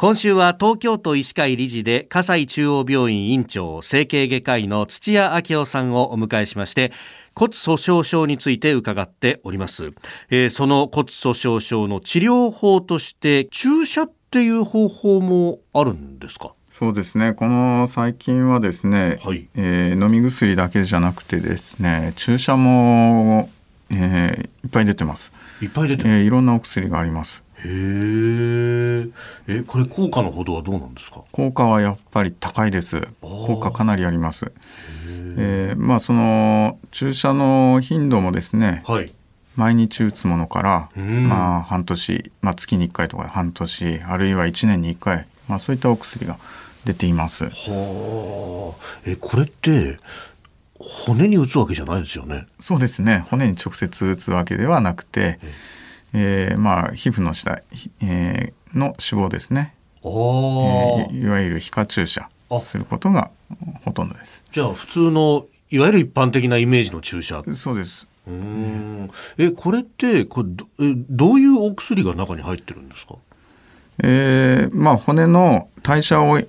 今週は東京都医師会理事で葛西中央病院院長整形外科医の土屋明夫さんをお迎えしまして骨粗鬆症について伺っております、えー、その骨粗鬆症の治療法として注射っていう方法もあるんですか？そうですね。この最近はですね、はい、えー、飲み薬だけじゃなくてですね注射も、えー、いっぱい出てます。いっぱい出てえー、いろんなお薬があります。へえこれ効果のほどはどうなんですか？効果はやっぱり高いです。効果かなりあります。えー、まあその注射の頻度もですね、はい、毎日打つものから、まあ半年、まあ、月に1回とか半年あるいは1年に1回、まあ、そういったお薬が出ています。はあ。えこれって骨に打つわけじゃないですよね？そうですね。骨に直接打つわけではなくて、えー、まあ皮膚の下、えー、の脂肪ですね、えー、いわゆる皮下注射することがほとんどです。じゃあ普通のいわゆる一般的なイメージの注射。そうです。うん。えこれってこれどういうお薬が中に入ってるんですか？えー、まあ骨の代謝を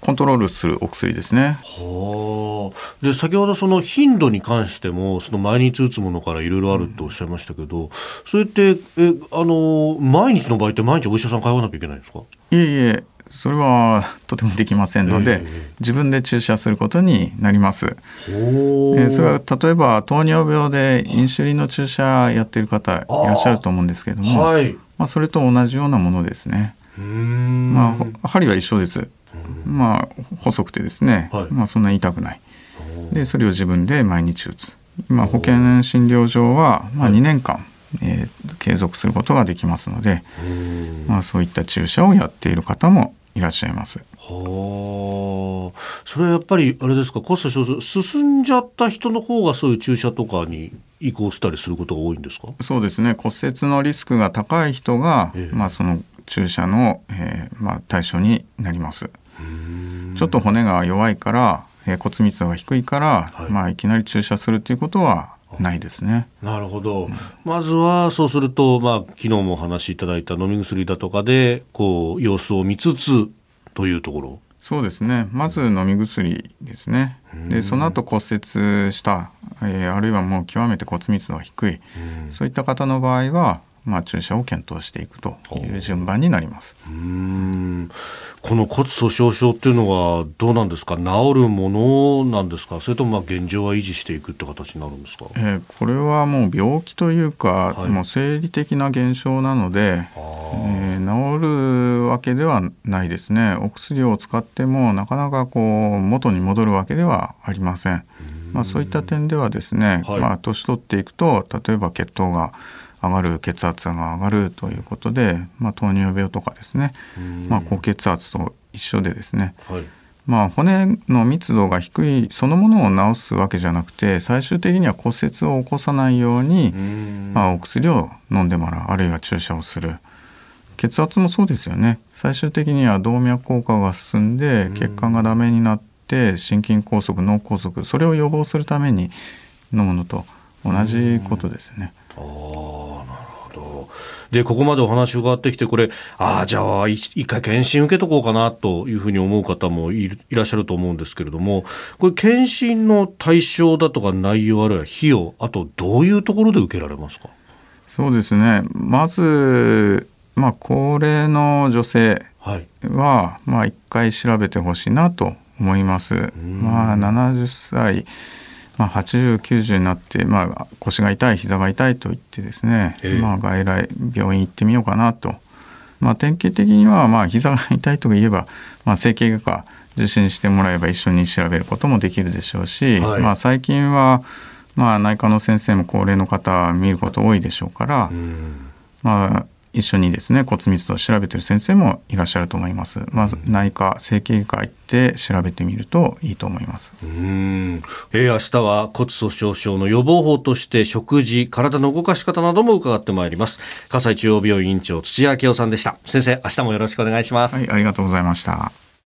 コントロールするお薬ですね。はあ。で先ほどその頻度に関してもその毎日打つものからいろいろあるとおっしゃいましたけど、うん、それってえあの毎日の場合って毎日お医者さん通わなきゃいけないんですか？いえいえ。それはとてもできませんので、えー、自分で注射することになります。えー、それは例えば糖尿病でインシュリンの注射やっている方いらっしゃると思うんですけれども、はい、まあ、それと同じようなものですね。まあ、針は一緒です。まあ、細くてですね、はい、まあ、そんなに痛くない。でそれを自分で毎日打つ。今保険診療所は、まあ、2年間、はい、えー、継続することができますので、まあ、そういった注射をやっている方もいらっしゃいます。はあ、それはやっぱりあれですか骨粗鬆症進んじゃった人の方がそういう注射とかに移行したりすることが多いんですか？そうですね。骨折のリスクが高い人が、ええ、まあ、その注射の、えーまあ、対象になります。ちょっと骨が弱いから、えー、骨密度が低いから、はい。まあ、いきなり注射するということはないですね。なるほど、うん、まずはそうすると、まあ、昨日もお話しいただいた飲み薬だとかでこう様子を見つつというところ。そうですね。まず飲み薬ですね。でその後骨折した、えー、あるいはもう極めて骨密度が低い。そういった方の場合はまあ、注射を検討していくという順番になります。うん。この骨粗鬆症っていうのはどうなんですか？治るものなんですか？それともまあ現状は維持していくって形になるんですか、えー、これはもう病気というか、はい、もう生理的な現象なので、えー、治るわけではないですね。お薬を使ってもなかなかこう元に戻るわけではありません。まあ、そういった点ではですね、はい、まあ、年取っていくと例えば血糖が上がる血圧が上がるということで、まあ、糖尿病とかですね、まあ、高血圧と一緒でですね、はい、まあ、骨の密度が低いそのものを治すわけじゃなくて最終的には骨折を起こさないようにまあ、お薬を飲んでもらうあるいは注射をする。血圧もそうですよね。最終的には動脈硬化が進んで血管がダメになって心筋梗塞脳梗塞それを予防するために飲むのと同じことですね。でここまでお話伺ってきてこれああじゃあ一回検診受けとこうかなというふうに思う方もいらっしゃると思うんですけれどもこれ検診の対象だとか内容あるいは費用あとどういうところで受けられますか？そうですね。まず、まあ、高齢の女性は、はい、まあ、一回調べてほしいなと思います。まあ、70歳まあ、80、90になって、まあ、腰が痛い、膝が痛いと言ってですね、えー、まあ、外来、病院行ってみようかなと。まあ、典型的には、まあ、膝が痛いといえば、まあ、整形外科受診してもらえば一緒に調べることもできるでしょうし、はい、まあ、最近は、まあ、内科の先生も高齢の方見ること多いでしょうから、まあ、一緒にですね骨密度を調べてる先生もいらっしゃると思います。まず内科整形外科行って調べてみるといいと思います。うん、えー、明日は骨粗鬆症の予防法として食事、体の動かし方なども伺ってまいります。葛西中央病院院長土屋明夫さんでした。先生、明日もよろしくお願いします。はい、ありがとうございました。